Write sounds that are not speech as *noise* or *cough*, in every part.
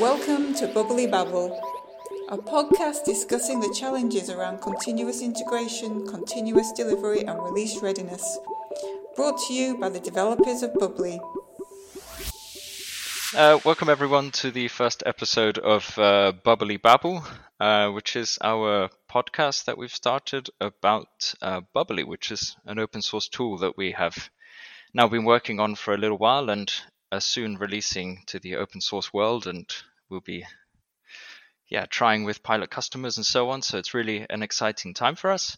Welcome to Bubbly Babble, a podcast discussing the challenges around continuous integration, continuous delivery, and release readiness. Brought to you by the developers of Bubbly. Uh, welcome everyone to the first episode of uh, Bubbly Babble, uh, which is our podcast that we've started about uh, Bubbly, which is an open source tool that we have now been working on for a little while and are soon releasing to the open source world and we'll be yeah trying with pilot customers and so on. So it's really an exciting time for us.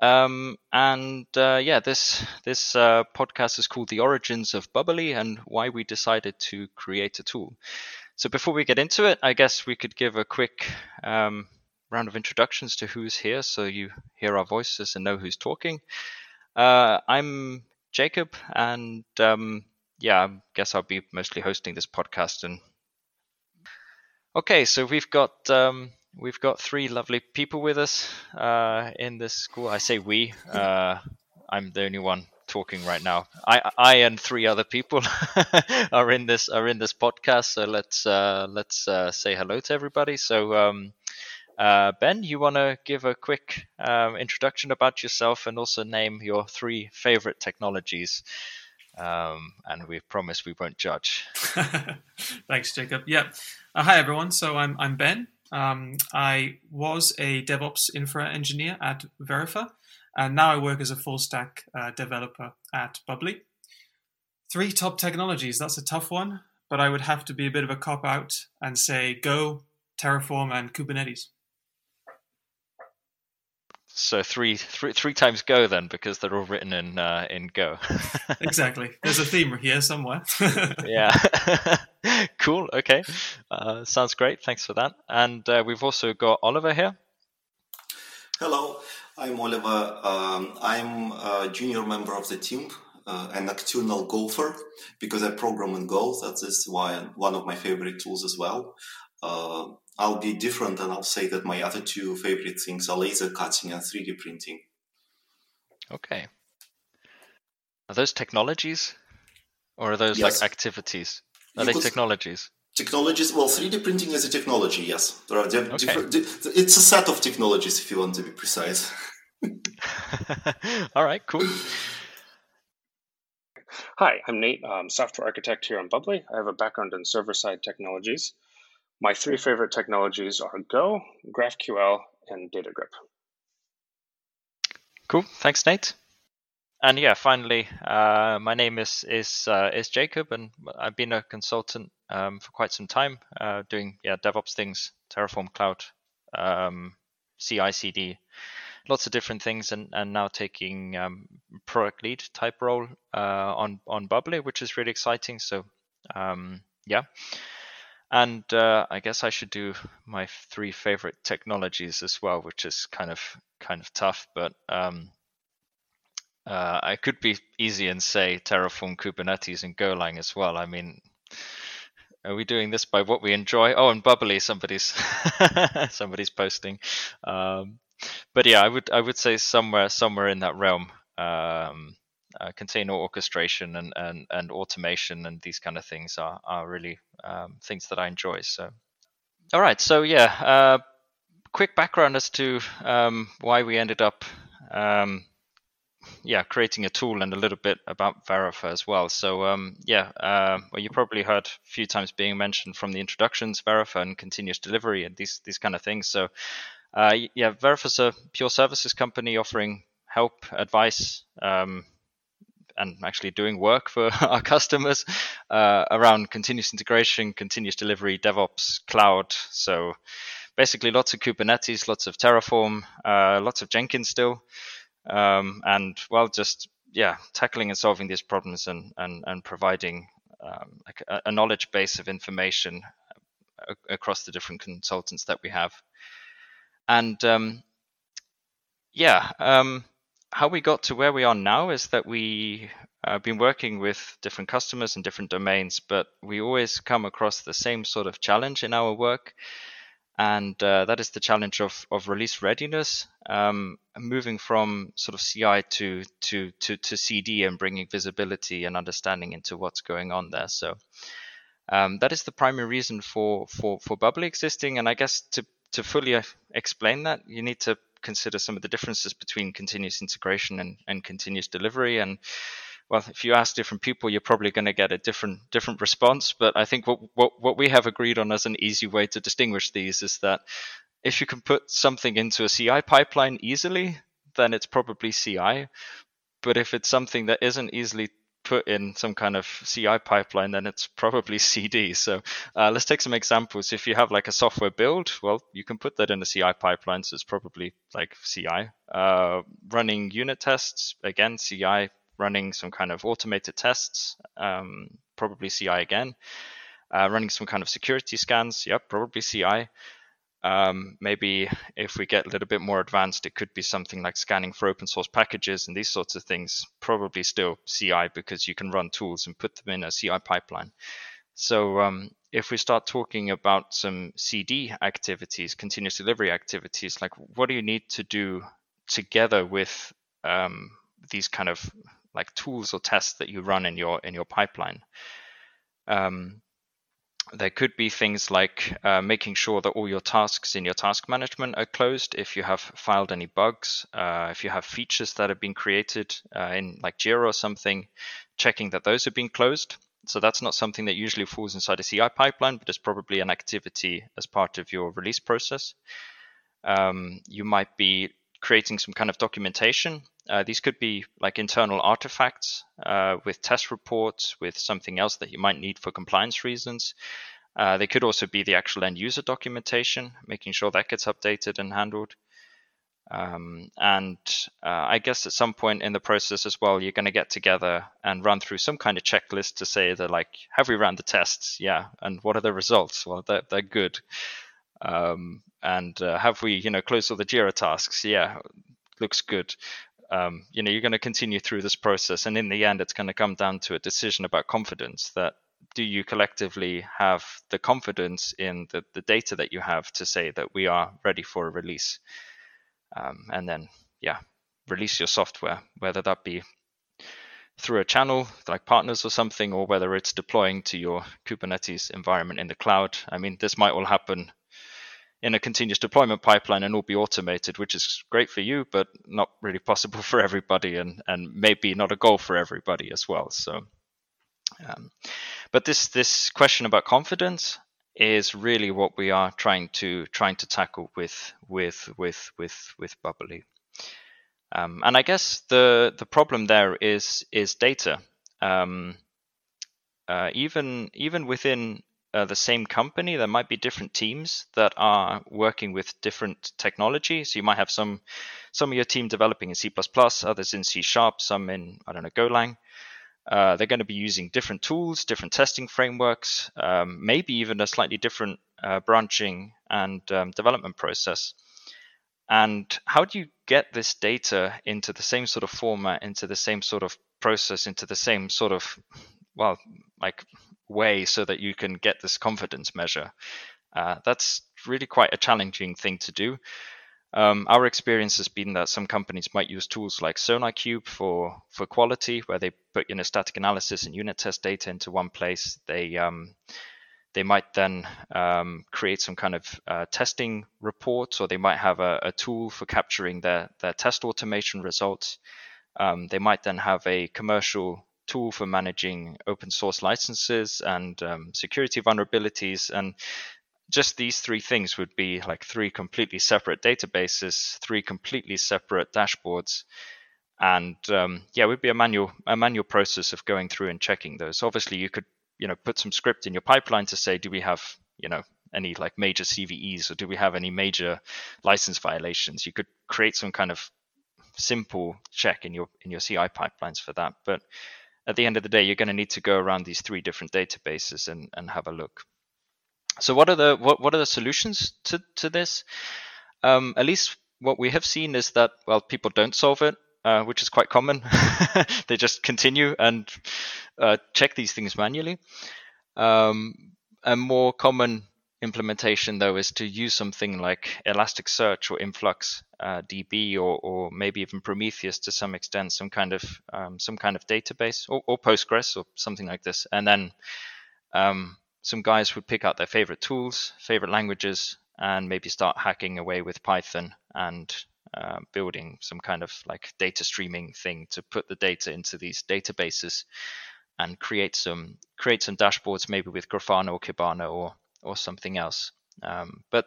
Um, and uh, yeah, this this uh, podcast is called "The Origins of Bubbly" and why we decided to create a tool. So before we get into it, I guess we could give a quick um, round of introductions to who's here, so you hear our voices and know who's talking. Uh, I'm Jacob, and um, yeah, I guess I'll be mostly hosting this podcast and Okay, so we've got um, we've got three lovely people with us uh, in this school. I say we. Uh, I'm the only one talking right now. I, I and three other people *laughs* are in this are in this podcast. So let's uh, let's uh, say hello to everybody. So um, uh, Ben, you want to give a quick um, introduction about yourself and also name your three favorite technologies. Um, and we promise we won't judge. *laughs* Thanks, Jacob. Yeah. Uh, hi, everyone. So I'm, I'm Ben. Um, I was a DevOps infra engineer at Verifa, and now I work as a full stack uh, developer at Bubbly. Three top technologies, that's a tough one, but I would have to be a bit of a cop out and say Go, Terraform, and Kubernetes. So three, three, three times Go then, because they're all written in uh, in Go. *laughs* exactly. There's a theme here somewhere. *laughs* yeah. *laughs* cool. Okay. Uh, sounds great. Thanks for that. And uh, we've also got Oliver here. Hello, I'm Oliver. Um, I'm a junior member of the team, uh, a nocturnal gopher, because I program in Go. That is why one of my favorite tools as well. I'll be different and I'll say that my other two favorite things are laser cutting and 3D printing. Okay. Are those technologies? Or are those yes. like activities? Are you they technologies? Technologies. Well, 3D printing is a technology. Yes, there are okay. different. It's a set of technologies, if you want to be precise. *laughs* All right. Cool. Hi, I'm Nate, um, software architect here on Bubbly. I have a background in server side technologies. My three favorite technologies are Go, GraphQL, and DataGrip. Cool. Thanks, Nate. And yeah, finally, uh, my name is is uh, is Jacob, and I've been a consultant um, for quite some time, uh, doing yeah DevOps things, Terraform Cloud, um, CI/CD, lots of different things, and, and now taking um, product lead type role uh, on on Bubbly, which is really exciting. So um, yeah, and uh, I guess I should do my three favorite technologies as well, which is kind of kind of tough, but um, uh, I could be easy and say Terraform, Kubernetes, and Golang as well. I mean, are we doing this by what we enjoy? Oh, and Bubbly, somebody's *laughs* somebody's posting. Um, but yeah, I would I would say somewhere somewhere in that realm. Um, uh, container orchestration and, and, and automation and these kind of things are, are really um, things that I enjoy. So, all right. So yeah, uh, quick background as to um, why we ended up, um, yeah, creating a tool and a little bit about Verifa as well. So um, yeah, uh, well, you probably heard a few times being mentioned from the introductions, Verifa and continuous delivery and these these kind of things. So uh, yeah, is a pure services company offering help, advice, um, and actually doing work for *laughs* our customers uh, around continuous integration, continuous delivery, DevOps, cloud. So basically, lots of Kubernetes, lots of Terraform, uh, lots of Jenkins still, um, and well, just yeah, tackling and solving these problems and and and providing um, a, a, knowledge base of information across the different consultants that we have. And um, yeah, um, how we got to where we are now is that we have uh, been working with different customers in different domains, but we always come across the same sort of challenge in our work. And uh, that is the challenge of, of release readiness, um, moving from sort of CI to, to, to, to CD and bringing visibility and understanding into what's going on there. So, Um, that is the primary reason for, for, for Bubbly existing. And I guess to, to fully explain that, you need to consider some of the differences between continuous integration and, and continuous delivery. And well, if you ask different people, you're probably going to get a different different response. But I think what, what what we have agreed on as an easy way to distinguish these is that if you can put something into a CI pipeline easily, then it's probably CI. But if it's something that isn't easily put in some kind of CI pipeline, then it's probably *laughs* CD. So uh, let's take some examples. If you have like a software build, well, you can put that in a CI pipeline, so it's probably like CI. Uh, running unit tests, again, CI. Running some kind of automated tests, um, probably CI again. Uh, running some kind of security scans, yep, probably CI. Um, maybe if we get a little bit more advanced, it could be something like scanning for open source packages and these sorts of things. Probably still CI because you can run tools and put them in a CI pipeline. So um, if we start talking about some CD activities, continuous delivery activities, like what do you need to do together with um, these kind of like tools or tests that you run in your in your pipeline? Um, there could be things like uh, making sure that all your tasks in your task management are closed if you have filed any bugs, uh, if you have features that have been created uh, in like Jira or something, checking that those have been closed. So that's not something that usually falls inside a CI pipeline, but it's probably an activity as part of your release process. Um, you might be creating some kind of documentation. Uh, these could be like internal artifacts uh, with test reports, with something else that you might need for compliance reasons. Uh, they could also be the actual end user documentation, making sure that gets updated and handled. Um, and uh, I guess at some point in the process as well, you're going to get together and run through some kind of checklist to say that, like, have we ran the tests? Yeah. And what are the results? Well, they're, they're good. Um, and uh, have we, you know, closed all the Jira tasks? Yeah, looks good. Um, you know, you're going to continue through this process, and in the end, it's going to come down to a decision about confidence. That do you collectively have the confidence in the, the data that you have to say that we are ready for a release, um, and then yeah, release your software, whether that be through a channel like partners or something, or whether it's deploying to your Kubernetes environment in the cloud. I mean, this might all happen in a continuous deployment pipeline and all be automated, which is great for you, but not really possible *laughs* for everybody, and and maybe not a goal for everybody as well. So, um, but this this question about confidence is really what we are trying to trying to tackle with with with with with Bubbly. Um, and I guess the the problem there is is data. Um, uh, even even within uh, the same company, there might be different teams that are working with different technology. So you might have some some of your team developing in C++, others in C Sharp, some in I don't know Golang. Uh, they're going to be using different tools, different testing frameworks, um, maybe even a slightly different uh, branching and um, development process. And how do you get this data into the same sort of format, into the same sort of process, into the same sort of, well, like way so that you can get this confidence measure. Uh, that's really quite a challenging thing to do. Um, our experience has been that some companies might use tools like SonarQube for for quality, where they put you know static analysis and unit test data into one place. They um, they might then um, create some kind of uh, testing reports, or they might have a, a, tool for capturing their their test automation results. Um, they might then have a commercial tool for managing open source licenses and um, security vulnerabilities. And just these three things would be like three completely separate databases, three completely separate dashboards. And um, yeah, it would be a manual a manual process of going through and checking those. Obviously, you could you know put some script in your pipeline to say, do we have you know any like major CVEs or do we have any major license violations? You could create some kind of simple check in your in your CI pipelines for that. But at the end of the day, you're going to need to go around these three different databases and, and have a look. So what are the what, what are the solutions to, to this? Um, at least what we have seen is that well, people don't solve it, uh, which is quite common. *laughs* they just continue and uh, check these things manually. Um, a more common implementation though is to use something like Elasticsearch or Influx uh, DB or, or maybe even Prometheus to some extent, some kind of um, some kind of database or, or, Postgres or something like this, and then um, some guys would pick out their favorite tools, favorite languages, and maybe start hacking away with Python and uh, building some kind of like data streaming thing to put the data into these databases and create some create some dashboards maybe with Grafana or Kibana or or something else. Um, but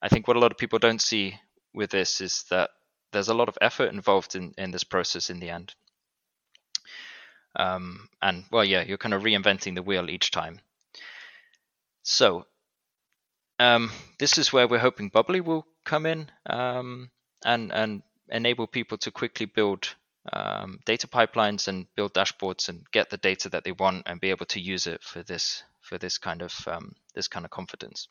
I think what a lot of people don't see with this is that there's a lot of effort involved in, in this process in the end. Um, and well, yeah, you're kind of reinventing the wheel each time. So um, this is where we're hoping Bubbly will come in um, and and enable people to quickly build um, data pipelines and build dashboards and get the data that they want and be able to use it for this for this kind of um, this kind of confidence.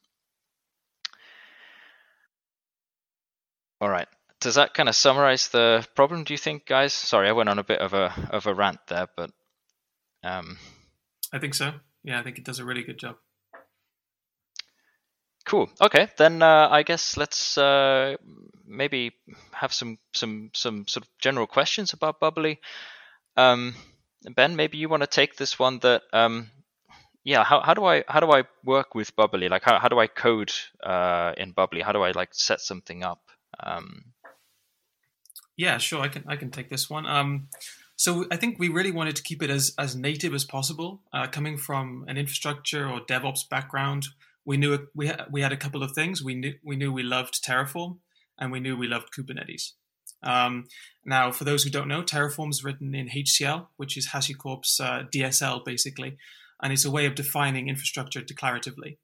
All right. Does that kind of summarize the problem? Do you think, guys? Sorry, I went on a bit of a of a rant there, but um, I think so. Yeah, I think it does a really good job. Cool. Okay, then uh, I guess let's uh, maybe have some some some sort of general questions about Bubbly. Um, ben, maybe you want to take this one. That um, yeah, how, how do I how do I work with Bubbly? Like how, how do I code uh, in Bubbly? How do I like set something up? Um, yeah, sure. I can I can take this one. Um, so I think we really wanted to keep it as as native as possible. Uh, coming from an infrastructure or DevOps background, we knew we we had a couple of things. We knew we knew we loved Terraform, and we knew we loved Kubernetes. Um, now, for those who don't know, Terraform is written in HCL, which is HashiCorp's uh, DSL basically, and it's a way of defining infrastructure declaratively.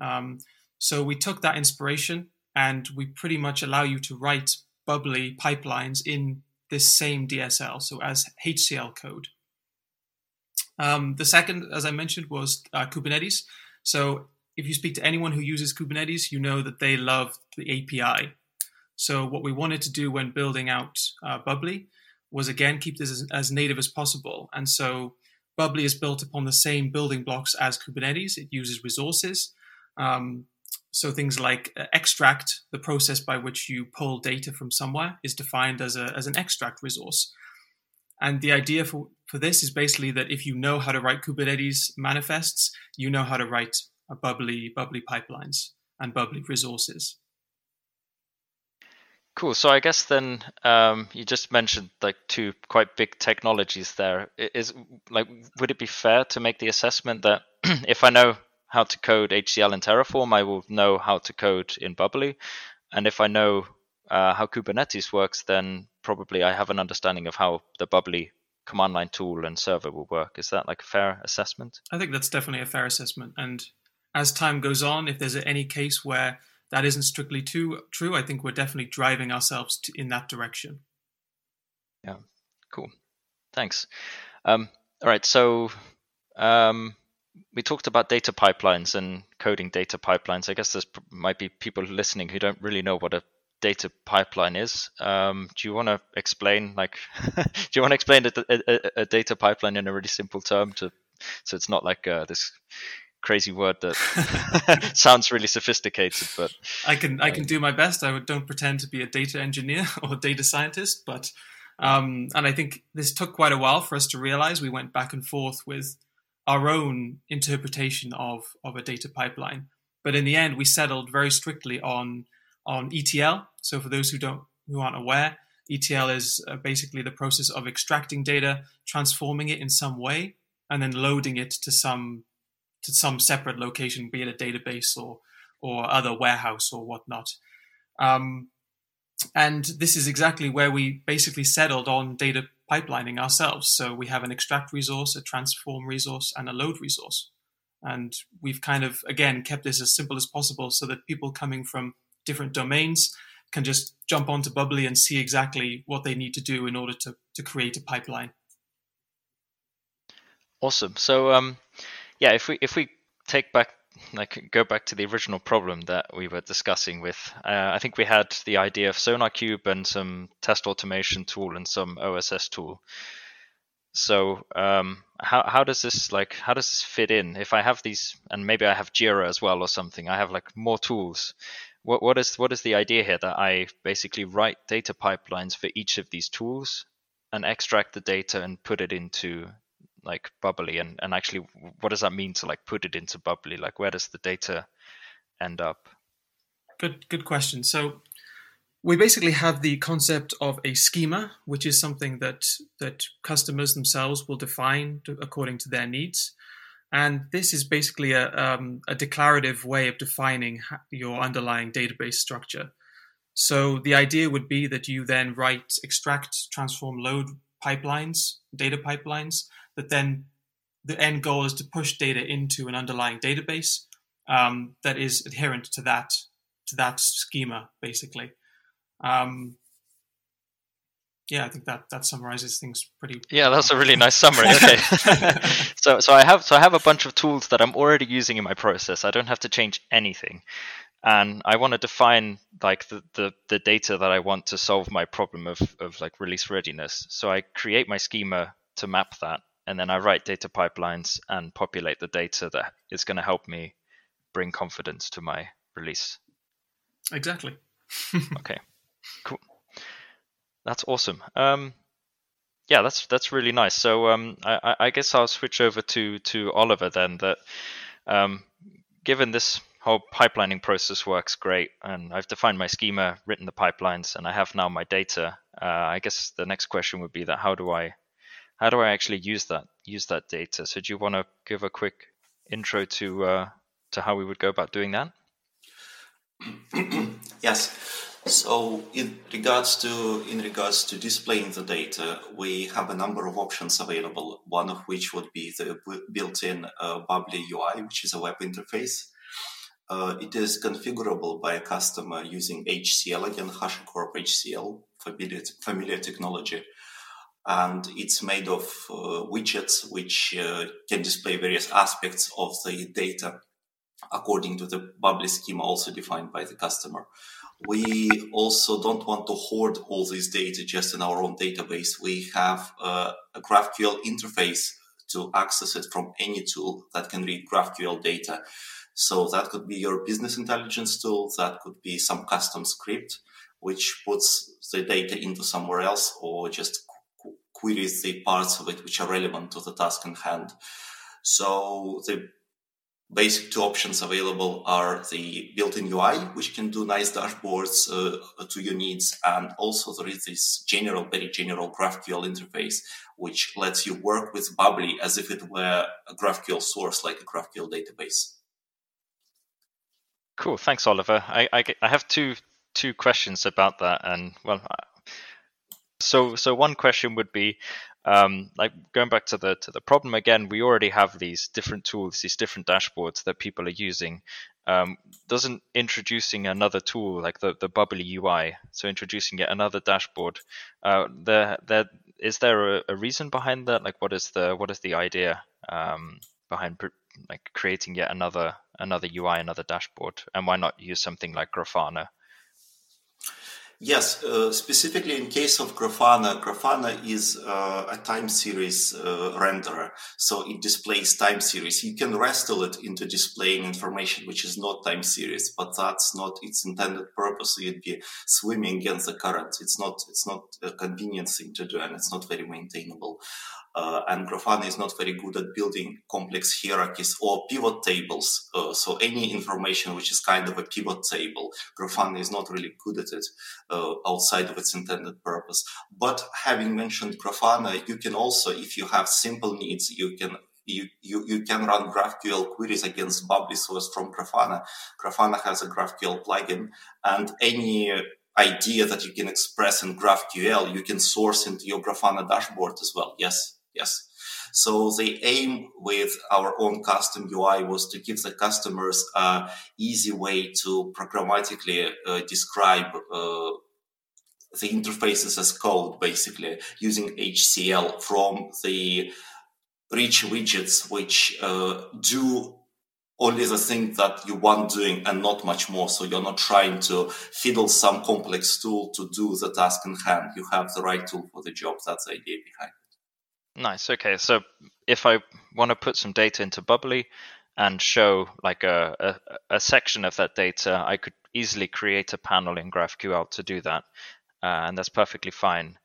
Um, so we took that inspiration and we pretty much allow you to write bubbly pipelines in this same DSL, so as HCL code. Um, the second, as I mentioned, was uh, Kubernetes. So if you speak to anyone who uses Kubernetes, you know that they love the API. So what we wanted to do when building out uh, Bubbly was again keep this as, as, native as possible. And so Bubbly is built upon the same building blocks as Kubernetes. It uses resources. Um, so things like uh, extract, the process by which you pull data from somewhere, is defined as, a, as an extract resource. And the idea for, for this is basically that if you know how to write Kubernetes manifests, you know how to write bubbly, bubbly pipelines and bubbly resources. Cool. So I guess then um, you just mentioned like two quite big technologies there. Is like, would it be fair to make the assessment that *clears throat* if I know how to code HCL in Terraform, I will know how to code in Bubbly. And if I know uh, how Kubernetes works, then probably I have an understanding of how the Bubbly command line tool and server will work. Is that like a fair assessment? I think that's definitely a fair assessment. And as time goes on, if there's any case where that isn't strictly too, true, I think we're definitely driving ourselves to, in that direction. Yeah, cool. Thanks. Um, all right, so um, we talked about data pipelines and coding data pipelines. I guess there might be people listening who don't really know what a data pipeline is. Um, do you want to explain, like, *laughs* do you want to explain a, a, a, data pipeline in a really simple term to, so it's not like uh, this crazy word that *laughs* *laughs* sounds really sophisticated, but I can I can do my best. I don't pretend to be a data engineer *laughs* or data scientist, but um, and I think this took quite a while for us to realize. We went back and forth with our own interpretation of, of a data pipeline. But in the end, we settled very strictly on, on ETL. So for those who don't who aren't aware, ETL is uh, basically the process of extracting data, transforming it in some way, and then loading it to some to some separate location, be it a database or or other warehouse or whatnot. Um, and this is exactly where we basically settled on data pipelining ourselves. So we have an extract resource, a transform resource, and a load resource. And we've kind of, again, kept this as simple as possible so that people coming from different domains can just jump onto Bubbly and see exactly what they need to do in order to, to create a pipeline. Awesome. So, um, yeah, if we if we take back like go back to the original problem that we were discussing with uh, i think we had the idea of SonarQube and some test automation tool and some oss tool. So um, how, how does this like how does this fit in? If i have these and maybe i have jira as well or something i have like more tools. What, what is what is the idea here that i basically write data pipelines for each of these tools and extract the data and put it into like bubbly and, and actually what does that mean to like put it into bubbly? Like where does the data end up? Good good question. So we basically have the concept of a schema which is something that that customers themselves will define to, according to their needs. And this is basically a, um, a declarative way of defining your underlying database structure. So the idea would be that you then write extract transform load pipelines data pipelines that then the end goal is to push data into an underlying database um, that is adherent to that to that schema, basically. Um, yeah, I think that that summarizes things pretty. Yeah, that's a really nice *laughs* summary. Okay, *laughs* so so I have so I have a bunch of tools that I'm already using in my process. I don't have to change anything, and I want to define like the, the the data that I want to solve my problem of of like release readiness. So I create my schema to map that, and then I write data pipelines and populate the data that is going to help me bring confidence to my release. Exactly. *laughs* okay, cool. That's awesome. Um, yeah, that's that's really nice. So um, I, I guess I'll switch over to to Oliver then. That um, given this whole pipelining process works great, and I've defined my schema, written the pipelines, and I have now my data. Uh, I guess the next question would be that how do I how do I actually use that use that data? So do you want to give a quick intro to uh, to how we would go about doing that? *clears throat* yes. So in regards to in regards to displaying the data, we have a number of options available. One of which would be the built-in uh, Bubbly UI, which is a web interface. Uh, it is configurable by a customer using HCL again, HashiCorp HCL, familiar, familiar technology and it's made of uh, widgets which uh, can display various aspects of the data according to the bubbly schema also defined by the customer. We also don't want to hoard all this data just in our own database. We have uh, a GraphQL interface to access it from any tool that can read GraphQL data. So that could be your business intelligence tool, that could be some custom script which puts the data into somewhere else or just queries the parts of it which are relevant to the task in hand. So the basic two options available are the built-in UI, which can do nice dashboards uh, to your needs, and also there is this general, very general GraphQL interface, which lets you work with Bubbly as if it were a GraphQL source, like a GraphQL database. Cool, thanks, Oliver. I, I, I have two two questions about that, and well, so, so one question would be, um, like going back to the to the problem again. We already have these different tools, these different dashboards that people are using. Um, doesn't introducing another tool like the the bubbly UI, so introducing yet another dashboard, uh, there there is there a, a, reason behind that? Like, what is the what is the idea um, behind like creating yet another another UI, another dashboard, and why not use something like Grafana? Yes, uh, specifically in case of Grafana, Grafana is uh, a time series uh, renderer, so it displays time series. You can wrestle it into displaying information which is not time series, but that's not its intended purpose. You'd be swimming against the current. It's not. It's not a convenient thing to do, and it's not very maintainable. Uh, and Grafana is not very good at building complex hierarchies or pivot tables. Uh, so any information which is kind of a pivot table, Grafana is not really good at it uh, outside of its intended purpose. But having mentioned Grafana, you can also, if you have simple needs, you can you, you, you can run GraphQL queries against Bubbly source from Grafana. Grafana has a GraphQL plugin and any idea that you can express in GraphQL, you can source into your Grafana dashboard as well. Yes. Yes. So the aim with our own custom UI was to give the customers an easy way to programmatically uh, describe uh, the interfaces as code, basically using HCL from the rich widgets, which uh, do only the thing that you want doing and not much more. So you're not trying to fiddle some complex tool to do the task in hand. You have the right tool for the job. That's the idea behind. Nice. Okay. So if I want to put some data into Bubbly and show like a, a, a, section of that data, I could easily create a panel in GraphQL to do that. Uh, and that's perfectly fine.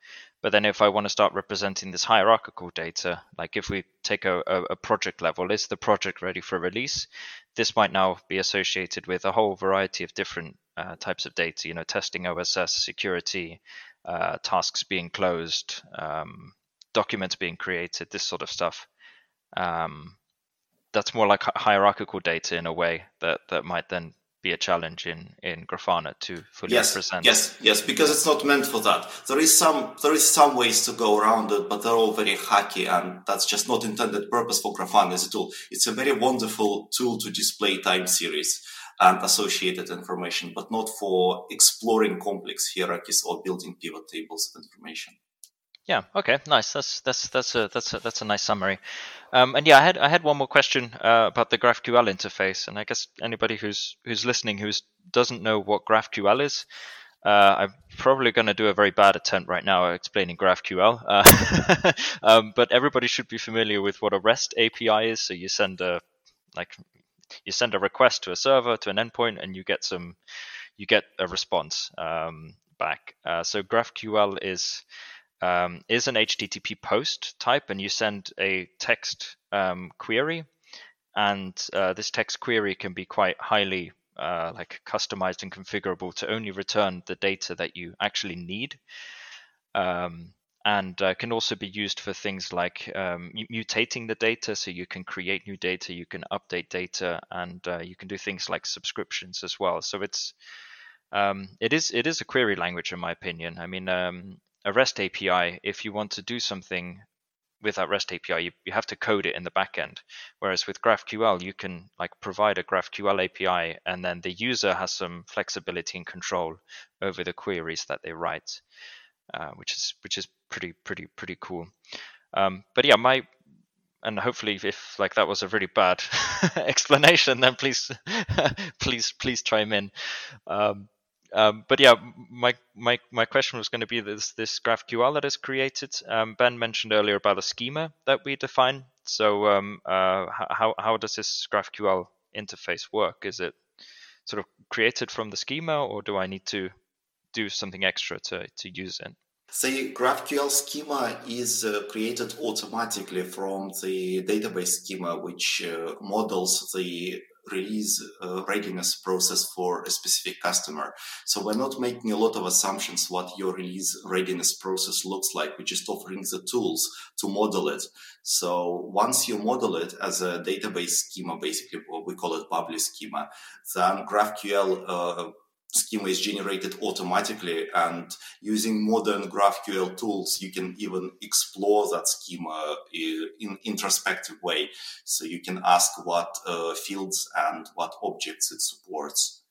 But then if I want to start representing this hierarchical data, like if we take a, a, a project level, is the project ready for release? This might now be associated with a whole variety of different uh, types of data, you know, testing OSS, security, uh, tasks being closed, um, documents being created, this sort of stuff. Um, that's more like hierarchical data in a way that, that might then be a challenge in in Grafana to fully yes, represent. Yes, yes, because it's not meant for that. There is some there is some ways to go around it, but they're all very hacky, and that's just not intended purpose for Grafana as a tool. It's a very wonderful tool to display time series and associated information, but not for exploring complex hierarchies or building pivot tables of information. Yeah. Okay. Nice. That's that's that's a that's a that's a nice summary. Um, and yeah, I had I had one more question uh, about the GraphQL interface, and I guess anybody who's who's listening who doesn't know what GraphQL is, uh, I'm probably going to do a very bad attempt right now at explaining GraphQL. Uh, *laughs* um, but everybody should be familiar with what a REST API is. So you send a like you send a request to a server to an endpoint, and you get some you get a response um, back. Uh, so GraphQL is um, is an HTTP post type, and you send a text um, query, and uh, this text query can be quite highly uh, like customized and configurable to only return the data that you actually need. Um, and uh, can also be used for things like um, mutating the data. So you can create new data you can update data and uh, you can do things like subscriptions as well. So it's um, it is it is a query language in my opinion. I mean um, a REST API, if you want to do something with that REST API, you, you have to code it in the backend. Whereas with GraphQL, you can like provide a GraphQL API, and then the user has some flexibility and control over the queries that they write, uh, which is which is pretty pretty pretty cool. Um, but yeah, my and hopefully if like that was a really bad *laughs* explanation, then please *laughs* please please chime in. Um, um, but yeah, my my my question was going to be this this GraphQL that is created. Um, ben mentioned earlier about a schema that we define. So um, uh, how how does this GraphQL interface work? Is it sort of created from the schema, or do I need to do something extra to to use it? The GraphQL schema is uh, created automatically from the database schema, which uh, models the release uh, readiness process for a specific customer. So we're not making a lot of assumptions what your release readiness process looks like. We're just offering the tools to model it. So once you model it as a database schema, basically what we call it public schema, then GraphQL uh, schema is generated automatically and using modern GraphQL tools, you can even explore that schema in introspective way. So you can ask what uh, fields and what objects it supports.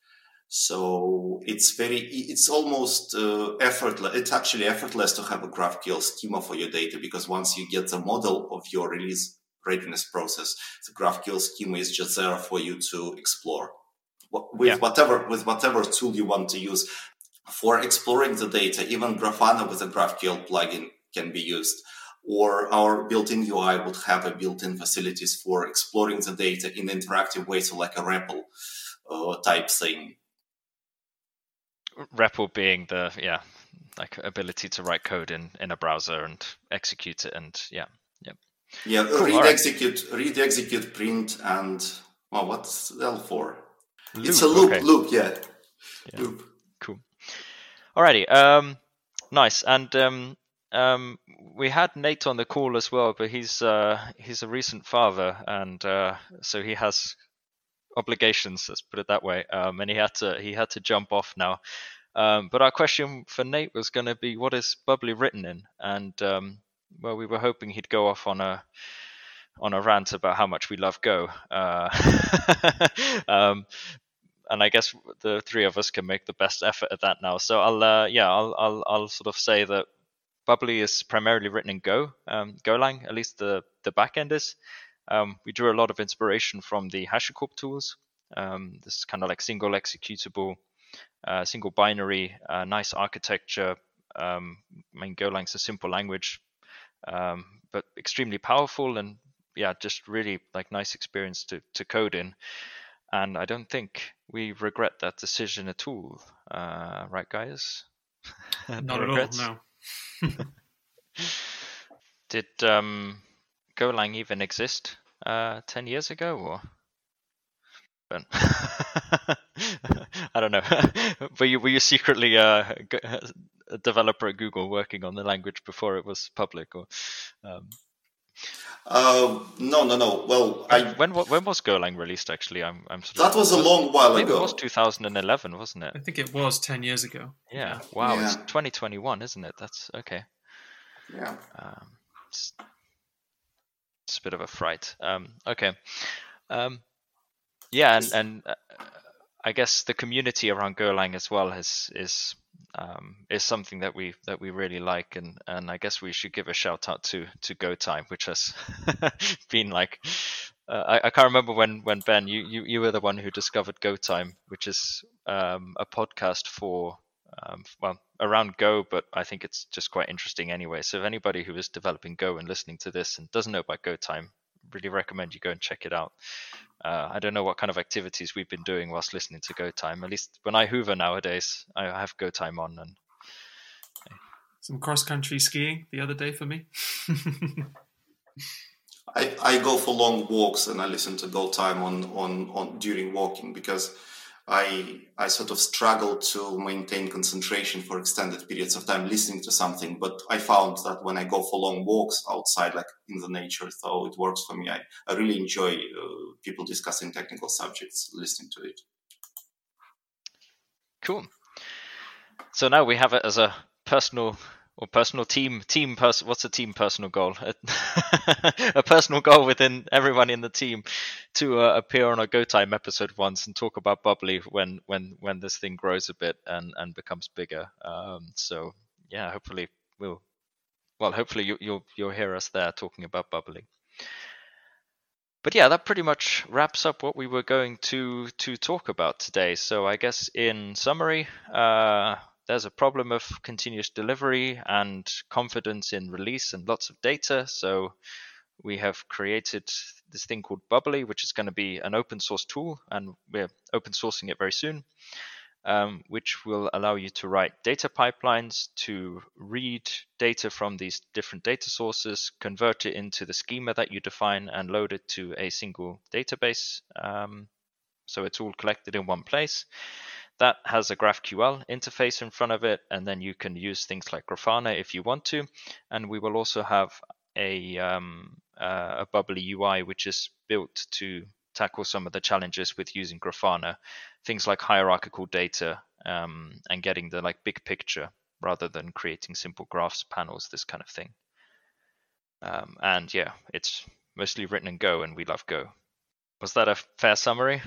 So it's very, it's almost uh, effortless. It's actually effortless to have a GraphQL schema for your data because once you get the model of your release readiness process, the GraphQL schema is just there for you to explore with yeah. whatever with whatever tool you want to use for exploring the data. Even Grafana with a GraphQL plugin can be used. Or our built-in UI would have a built-in facilities for exploring the data in interactive ways, so like a REPL uh, type thing. REPL being the yeah, like ability to write code in in a browser and execute it, and yeah, yeah. Yeah, cool. read, right. execute, read, execute, print, and well, what's L4? Loop, it's a loop, okay. loop, yeah. yeah. Loop. Cool. Alrighty. Um, nice. And um, um, we had Nate on the call as well, but he's uh, he's a recent father, and uh, so he has obligations. Let's put it that way. Um, and he had to he had to jump off now. Um, but our question for Nate was going to be, what is Bubbly written in? And um, well, we were hoping he'd go off on a on a rant about how much we love Go. Uh, *laughs* um, and I guess the three of us can make the best effort at that now. So I'll, uh, yeah, I'll, I'll, I'll sort of say that Bubbly is primarily written in Go, um, Golang, at least the the backend is. Um, we drew a lot of inspiration from the HashiCorp tools. Um, this is kind of like single executable, uh, single binary, uh, nice architecture. Um, I mean, Golang's a simple language, um, but extremely powerful and yeah, just really like nice experience to to code in. And I don't think we regret that decision at all, uh, right, guys? *laughs* Not at all. No. *laughs* Did um, Golang even exist uh, ten years ago, or? *laughs* I don't know. were you were you secretly uh, a developer at Google working on the language before it was public, or? Um... Uh, no, no, no. Well, I when when was Golang released? Actually, I'm I'm. that was a long while maybe ago. it was 2011, wasn't it? I think it was ten years ago. Yeah. Wow. Yeah. It's 2021, isn't it? That's okay. Yeah. Um, it's, it's a bit of a fright. Um, okay. Um, yeah, and and uh, I guess the community around Golang as well has is um, is something that we that we really like, and and I guess we should give a shout out to to Go Time, which has *laughs* been like. Uh, I, I can't remember when, when Ben you, you, you were the one who discovered Go Time, which is um, a podcast for um, well around Go, but I think it's just quite interesting anyway. So if anybody who is developing Go and listening to this and doesn't know about Go Time, really recommend you go and check it out. Uh, I don't know what kind of activities we've been doing whilst listening to Go Time. At least when I Hoover nowadays, I have Go Time on, and Some cross country skiing the other day for me. *laughs* I, I go for long walks and I listen to Go Time on, on, on during walking because I I sort of struggle to maintain concentration for extended periods of time listening to something. But I found that when I go for long walks outside, like in the nature, so it works for me. I, I really enjoy uh, people discussing technical subjects, listening to it. cool. So now we have it as a personal or personal team team person. What's a team personal goal? A, *laughs* a personal goal within everyone in the team to uh, appear on a Go Time episode once and talk about Bubbly when when when this thing grows a bit and and becomes bigger. Um, so yeah, hopefully we'll well hopefully you, you'll you'll hear us there talking about Bubbly. But yeah, that pretty much wraps up what we were going to to talk about today. So I guess in summary, uh, there's a problem of continuous delivery and confidence in release and lots of data. So we have created this thing called Bubbly, which is going to be an open source tool, and we're open sourcing it very soon, um, which will allow you to write data pipelines to read data from these different data sources, convert it into the schema that you define, and load it to a single database. Um, so it's all collected in one place that has a GraphQL interface in front of it, and then you can use things like Grafana if you want to. And we will also have a um, uh, a Bubbly UI, which is built to tackle some of the challenges with using Grafana, things like hierarchical data um, and getting the like big picture rather than creating simple graphs, panels, this kind of thing. Um, and yeah, it's mostly written in Go, and we love Go. Was that a fair summary?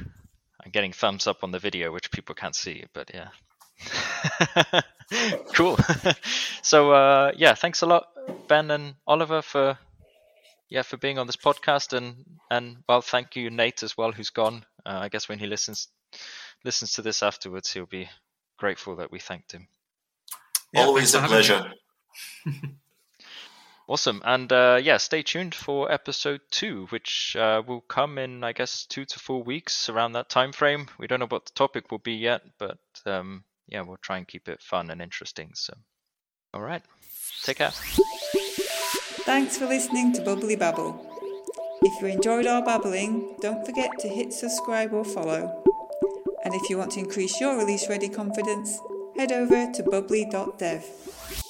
I'm getting thumbs up on the video, which people can't see, but yeah. *laughs* cool. *laughs* so uh, yeah, thanks a lot, Ben and Oliver, for yeah for being on this podcast, and and well, thank you, Nate, as well, who's gone. Uh, I guess when he listens listens to this afterwards, he'll be grateful that we thanked him. Yeah, Always a pleasure. *laughs* Awesome. And uh, yeah, stay tuned for episode two, which uh, will come in, I guess, two to four weeks around that time frame. We don't know what the topic will be yet, but um, yeah, we'll try and keep it fun and interesting. So, all right. Take care. Thanks for listening to Bubbly Babble. If you enjoyed our babbling, don't forget to hit subscribe or follow. And if you want to increase your release ready confidence, head over to bubbly.dev.